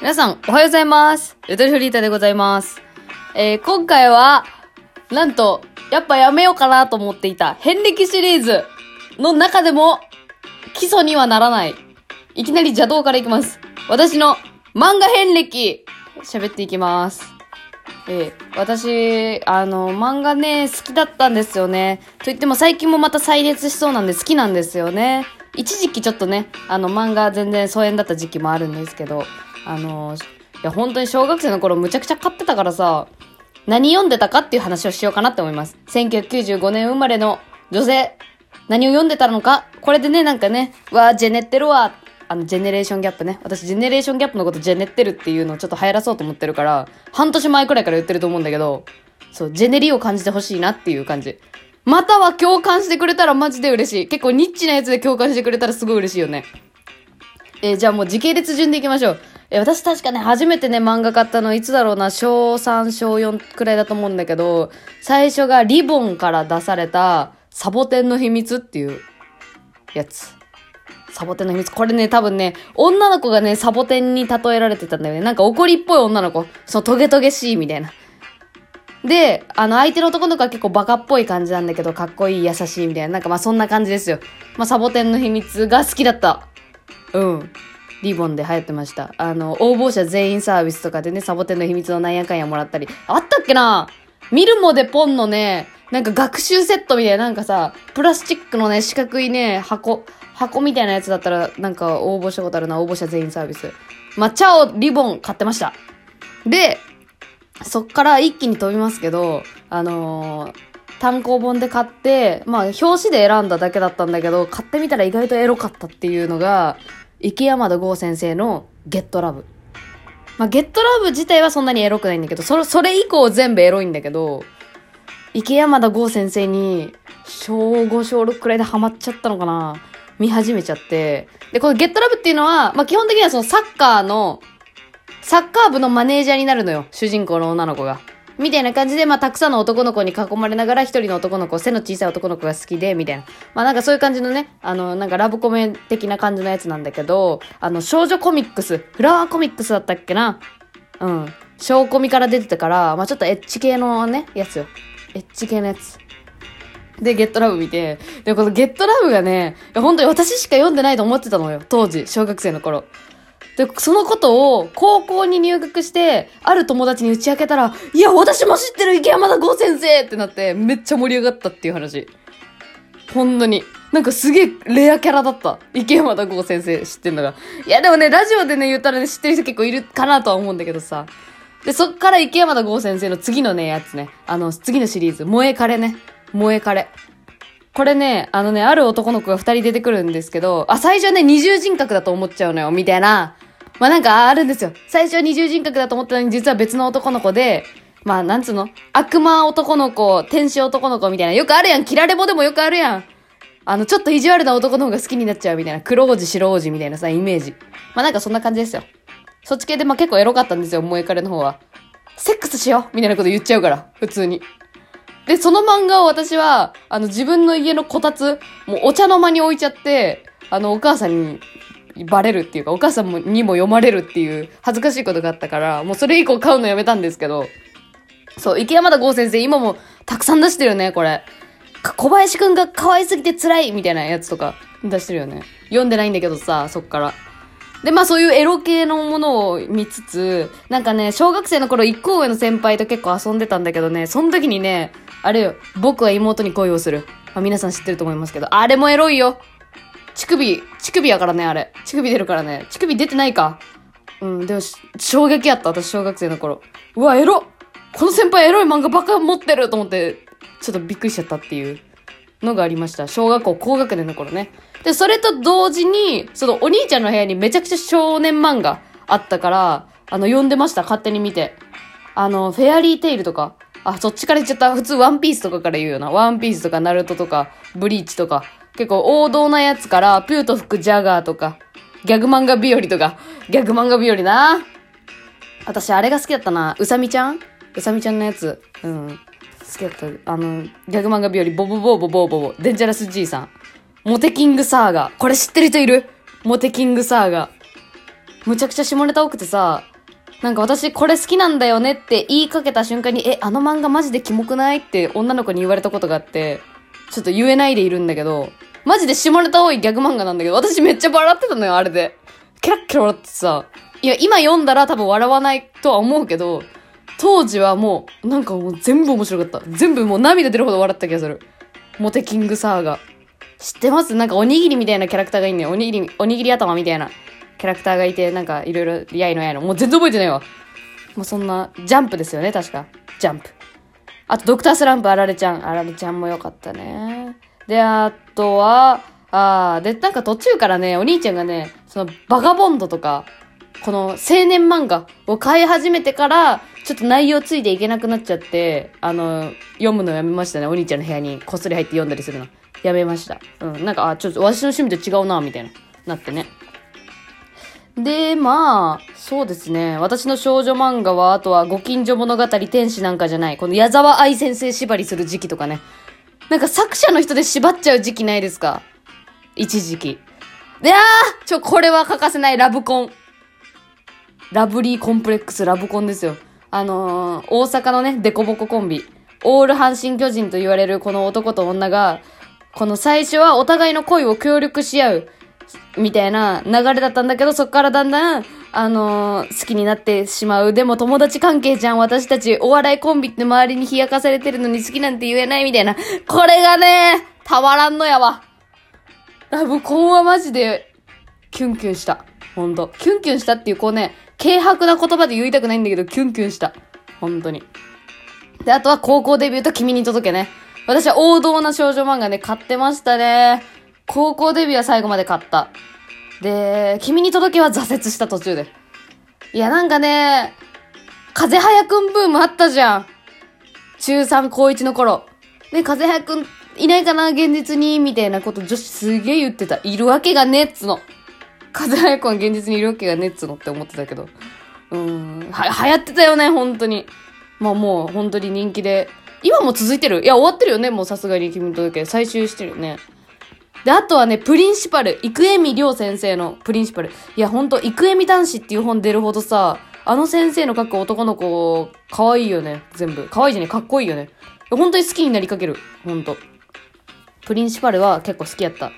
皆さん、おはようございます。ゆとりフリータでございます。えー、今回は、なんと、やっぱやめようかなと思っていた、遍歴シリーズの中でも、基礎にはならない。いきなり邪道からいきます。私の漫画遍歴、喋っていきます。えー、私、あの、漫画ね、好きだったんですよね。と言っても最近もまた再熱しそうなんで好きなんですよね。一時期ちょっとね、あの、漫画全然疎遠だった時期もあるんですけど、あの、いや、本当に小学生の頃むちゃくちゃ買ってたからさ、何読んでたかっていう話をしようかなって思います。1995年生まれの女性、何を読んでたのか、これでね、なんかね、わー、ジェネってるわ、あの、ジェネレーションギャップね。私、ジェネレーションギャップのことジェネってるっていうのをちょっと流行らそうと思ってるから、半年前くらいから言ってると思うんだけど、そう、ジェネリを感じてほしいなっていう感じ。または共感してくれたらマジで嬉しい。結構ニッチなやつで共感してくれたらすごい嬉しいよね。えーじゃあもう時系列順でいきましょう。え私確かね、初めてね、漫画買ったのいつだろうな、小3、小4くらいだと思うんだけど、最初がリボンから出された、サボテンの秘密っていうやつ。サボテンの秘密。これね、多分ね、女の子がね、サボテンに例えられてたんだよね。なんか怒りっぽい女の子。そのトゲトゲしいみたいな。で、あの、相手の男の子は結構バカっぽい感じなんだけど、かっこいい、優しいみたいな。なんかまあそんな感じですよ。まあサボテンの秘密が好きだった。うん。リボンで流行ってました。あの、応募者全員サービスとかでね、サボテンの秘密のなんやかんやもらったり。あったっけな？ミルモでポンのね、なんか学習セットみたいな、なんかさ、プラスチックのね、四角いね、箱、箱みたいなやつだったら、なんか応募したことあるな、応募者全員サービス。抹茶をリボン買ってました。で、そっから一気に飛びますけど、あのー単行本で買って、まあ、表紙で選んだだけだったんだけど、買ってみたら意外とエロかったっていうのが、池山田剛先生のゲットラブ。まあ、ゲットラブ自体はそんなにエロくないんだけど、それ、それ以降全部エロいんだけど、池山田剛先生に、小5、小6くらいでハマっちゃったのかな見始めちゃって。で、このゲットラブっていうのは、まあ、基本的にはそのサッカーの、サッカー部のマネージャーになるのよ。主人公の女の子が。みたいな感じで、まあ、たくさんの男の子に囲まれながら、一人の男の子、背の小さい男の子が好きで、みたいな。まあ、なんかそういう感じのね、あの、なんかラブコメ的な感じのやつなんだけど、あの、少女コミックス、フラワーコミックスだったっけなうん。小コミから出てたから、まあ、ちょっとエッチ系のね、やつよ。エッチ系のやつ。で、ゲットラブ見て、で、このゲットラブがね、本当に私しか読んでないと思ってたのよ。当時、小学生の頃。で、そのことを高校に入学して、ある友達に打ち明けたら、いや、私も知ってる池山田剛先生ってなって、めっちゃ盛り上がったっていう話。ほんとに。なんかすげえレアキャラだった。池山田剛先生知ってんのが。いや、でもね、ラジオでね、言ったらね、知ってる人結構いるかなとは思うんだけどさ。で、そっから池山田剛先生の次のね、やつね。あの、次のシリーズ、萌えカレね。萌えカレ。これね、あのね、ある男の子が二人出てくるんですけど、あ、最初ね、二重人格だと思っちゃうのよ、みたいな。まあなんかあるんですよ。最初は二重人格だと思ったのに、実は別の男の子で、まあなんつうの？悪魔男の子、天使男の子みたいな。よくあるやん。キラレボでもよくあるやん。あの、ちょっと意地悪な男の方が好きになっちゃうみたいな。黒王子、白王子みたいなさ、イメージ。まあなんかそんな感じですよ。そっち系でまあ結構エロかったんですよ、萌え彼の方は。セックスしようみたいなこと言っちゃうから、普通に。で、その漫画を私は、あの、自分の家のこたつ、もうお茶の間に置いちゃって、あの、お母さんにバレるっていうか、お母さんにも読まれるっていう恥ずかしいことがあったから、もうそれ以降買うのやめたんですけど、そう、池山田剛先生、今もたくさん出してるよね、これ。小林くんが可愛すぎて辛いみたいなやつとか出してるよね。読んでないんだけどさ、そっから。で、まあそういうエロ系のものを見つつ、なんかね、小学生の頃一個上の先輩と結構遊んでたんだけどね、その時にね、あれよ、僕は妹に恋をする。まあ皆さん知ってると思いますけど、あれもエロいよ。乳首、乳首やからね、あれ。乳首出るからね。乳首出てないか。うん、でも、衝撃やった、私小学生の頃。うわ、エロこの先輩エロい漫画ばっか持ってると思って、ちょっとびっくりしちゃったっていうのがありました。小学校高学年の頃ね。で、それと同時に、そのお兄ちゃんの部屋にめちゃくちゃ少年漫画あったから、あの、読んでました、勝手に見て。あの、フェアリーテイルとか。あ、そっちから言っちゃった。普通ワンピースとかから言うよな。ワンピースとかナルトとか、ブリーチとか。結構王道なやつから、ピューと吹くジャガーとか、ギャグ漫画日和とか、ギャグ漫画日和な。私、あれが好きだったな。うさみちゃん？うさみちゃんのやつ。うん。好きだった。あの、ギャグ漫画日和、ボボボボボボボ、デンジャラス G さん。モテキングサーガ。これ知ってる人いる？モテキングサーガ。むちゃくちゃ下ネタ多くてさ、なんか私これ好きなんだよねって言いかけた瞬間に、え、あの漫画マジでキモくないって女の子に言われたことがあって、ちょっと言えないでいるんだけど、マジで下ネタ多いギャグ漫画なんだけど、私めっちゃ笑ってたのよ、あれで。キラッキラ笑ってさ。いや、今読んだら多分笑わないとは思うけど、当時はもう、なんかもう全部面白かった。全部もう涙出るほど笑った気がする。モテキングサーガ。知ってます？なんかおにぎりみたいなキャラクターがいんのよ。おにぎり、おにぎり頭みたいなキャラクターがいて、なんかいろいろ、やいのやいの。もう全然覚えてないわ。もうそんな、ジャンプですよね、確か。ジャンプ。あと、ドクタースランプ、あられちゃん。あられちゃんもよかったね。で、あとは、あー、で、なんか途中からね、お兄ちゃんがね、その、バガボンドとか、この青年漫画を買い始めてから、ちょっと内容ついていけなくなっちゃって、あの、読むのやめましたね。お兄ちゃんの部屋にこっそり入って読んだりするの。やめました。うん。なんか、あ、ちょっと私の趣味と違うな、みたいな。なってね。で、まあ、そうですね。私の少女漫画は、あとは、ご近所物語、天使なんかじゃない。この矢沢愛先生縛りする時期とかね。なんか作者の人で縛っちゃう時期ないですか？一時期。で、あーちょ、これは欠かせないラブコン。ラブリーコンプレックスラブコンですよ。あのー、大阪のね、デコボココンビ。オール阪神巨人と言われるこの男と女が、この最初はお互いの恋を協力し合う、みたいな流れだったんだけど、そっからだんだん、あのー好きになってしまう。でも友達関係じゃん、私たち。お笑いコンビって周りに冷やかされてるのに好きなんて言えないみたいな。これがね、たまらんのやわ。ラブコンはマジで、キュンキュンした。ほんと。キュンキュンしたっていう、こうね、軽薄な言葉で言いたくないんだけど、キュンキュンした。本当に。で、あとは高校デビューと君に届けね。私は王道な少女漫画ね、買ってましたね。高校デビューは最後まで買った。で、君に届けは挫折した途中で。いや、なんかね、風早くんブームあったじゃん。中3高1の頃。ね、風早くんいないかな現実にみたいなこと女子すげえ言ってた。いるわけがねっつの。風早くんは現実にいるわけがねっつのって思ってたけど。うん、は、流行ってたよね、本当に。まあもう本当に人気で。今も続いてるいや、終わってるよね、もうさすがに君届け。最終してるよね。で、あとはね、プリンシパル。生恵美亮先生のプリンシパル。いや、ほんと、生恵美男子っていう本出るほどさ、あの先生の描く男の子、可愛いよね、全部。可愛いじゃねかっこいいよね。本当に好きになりかける。ほんと。プリンシパルは結構好きやった。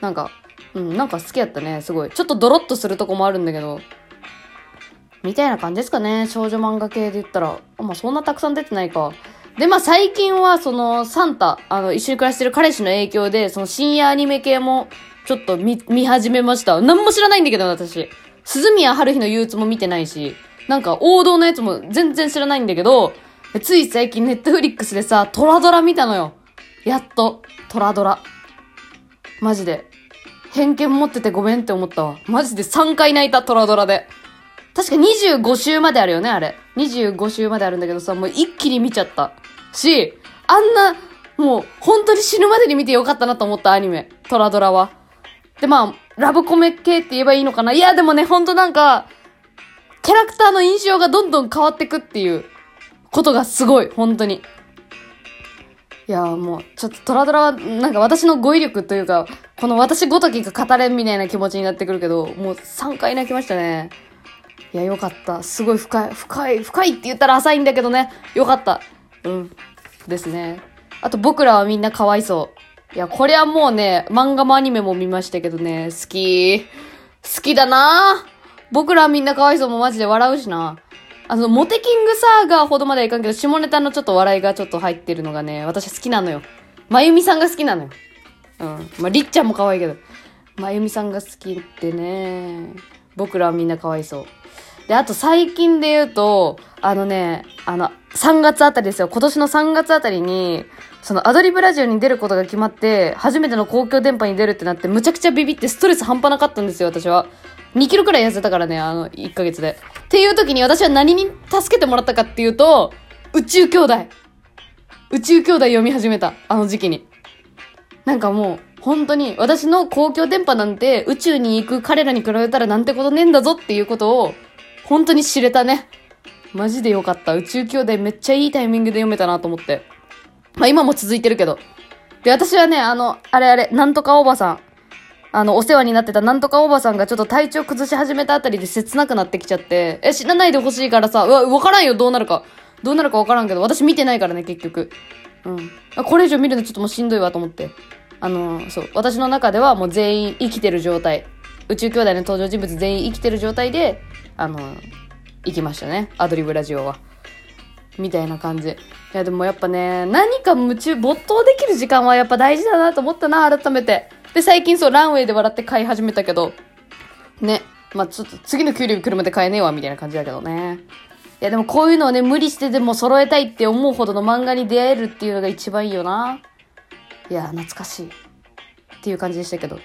なんか、うん、なんか好きやったね、すごい。ちょっとドロッとするとこもあるんだけど、みたいな感じですかね、少女漫画系で言ったら。あまあ、そんなたくさん出てないか。で、まあ、最近は、その、サンタ、あの、一緒に暮らしてる彼氏の影響で、その深夜アニメ系も、ちょっと見、見始めました。何も知らないんだけど、私。鈴宮春日の憂鬱も見てないし、なんか、王道のやつも全然知らないんだけど、つい最近ネットフリックスでさ、トラドラ見たのよ。やっと、トラドラ。マジで。偏見持っててごめんって思ったわ。マジで3回泣いた、トラドラで。確か25週まであるよね、あれ。25週まであるんだけどさ、もう一気に見ちゃった。し、あんな、もう、本当に死ぬまでに見てよかったなと思ったアニメ。トラドラは。で、まあ、ラブコメ系って言えばいいのかないや、でもね、ほんとなんか、キャラクターの印象がどんどん変わってくっていうことがすごい、本当に。いやもう、ちょっとトラドラは、なんか私の語彙力というか、この私ごときが語れんみたいな気持ちになってくるけど、もう3回泣きましたね。いや、よかった。すごい深い、深い、深いって言ったら浅いんだけどね。よかった。うん。ですね。あと、僕らはみんなかわいそう。いや、これはもうね、漫画もアニメも見ましたけどね、好き。好きだな僕らはみんなかわいそうもマジで笑うしな。あの、モテキングサーガーほどまではいかんけど、下ネタのちょっと笑いがちょっと入ってるのがね、私好きなのよ。まゆみさんが好きなのよ。うん。まあ、りっちゃんも可愛いけど。まゆみさんが好きってね、僕らはみんなかわいそう。で、あと最近で言うと、あのね、あの、3月あたりですよ。今年の3月あたりに、そのアドリブラジオに出ることが決まって、初めての公共電波に出るってなって、むちゃくちゃビビってストレス半端なかったんですよ、私は。2キロくらい痩せたからね、あの、1ヶ月で。っていう時に私は何に助けてもらったかっていうと、宇宙兄弟。宇宙兄弟読み始めた、あの時期に。なんかもう、本当に、私の公共電波なんて宇宙に行く彼らに比べたらなんてことねえんだぞっていうことを、本当に知れたね。マジでよかった。宇宙兄弟めっちゃいいタイミングで読めたなと思って。まあ今も続いてるけど。で、私はね、あの、あれあれ、なんとかおばさん。あの、お世話になってたなんとかおばさんがちょっと体調崩し始めたあたりで切なくなってきちゃって、え、死なないでほしいからさ、うわ、わからんよ、どうなるか。どうなるかわからんけど、私見てないからね、結局。うん。あこれ以上見るのちょっともうしんどいわと思って。あの、そう、私の中ではもう全員生きてる状態。宇宙兄弟の登場人物全員生きてる状態で、あの、行きましたね。アドリブラジオは。みたいな感じ。いや、でもやっぱね、何か夢中、没頭できる時間はやっぱ大事だなと思ったな、改めて。で、最近そう、ランウェイで笑って買い始めたけど、ね。まあちょっと次の給料日来るまで買えねえわ、みたいな感じだけどね。いや、でもこういうのをね、無理してでも揃えたいって思うほどの漫画に出会えるっていうのが一番いいよな。いや、懐かしい。っていう感じでしたけど。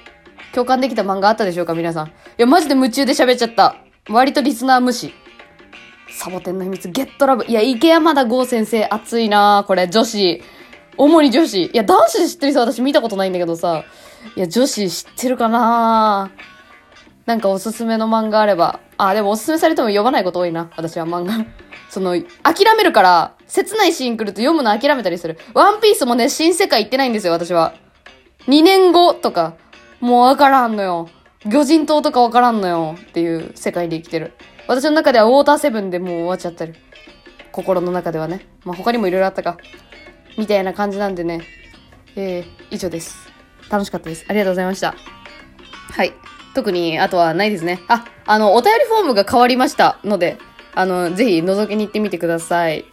共感できた漫画あったでしょうか、皆さん。いや、マジで夢中で喋っちゃった。割とリスナー無視。サボテンの秘密、ゲットラブ。いや、池山田剛先生、熱いなこれ、女子。主に女子。いや、男子で知ってる人私見たことないんだけどさ。いや、女子知ってるかななんかおすすめの漫画あれば。あ、でもおすすめされても読まないこと多いな。私は漫画。その、諦めるから、切ないシーン来ると読むの諦めたりする。ワンピースもね、新世界行ってないんですよ、私は。2年後とか、もうわからんのよ。魚人島とかわからんのよ。っていう世界で生きてる。私の中ではウォーターセブンでもう終わっちゃってる。心の中ではね。まあ、他にもいろいろあったか。みたいな感じなんでね。えー、以上です。楽しかったです。ありがとうございました。はい。特に、あとはないですね。あ、あの、お便りフォームが変わりましたので、あの、ぜひ覗きに行ってみてください。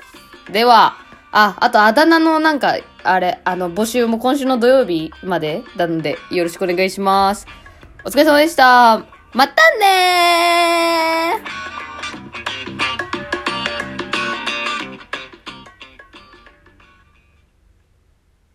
では、あ、あとあだ名のなんか、あれ、あの、募集も今週の土曜日までなので、よろしくお願いします。お疲れ様でした。またねー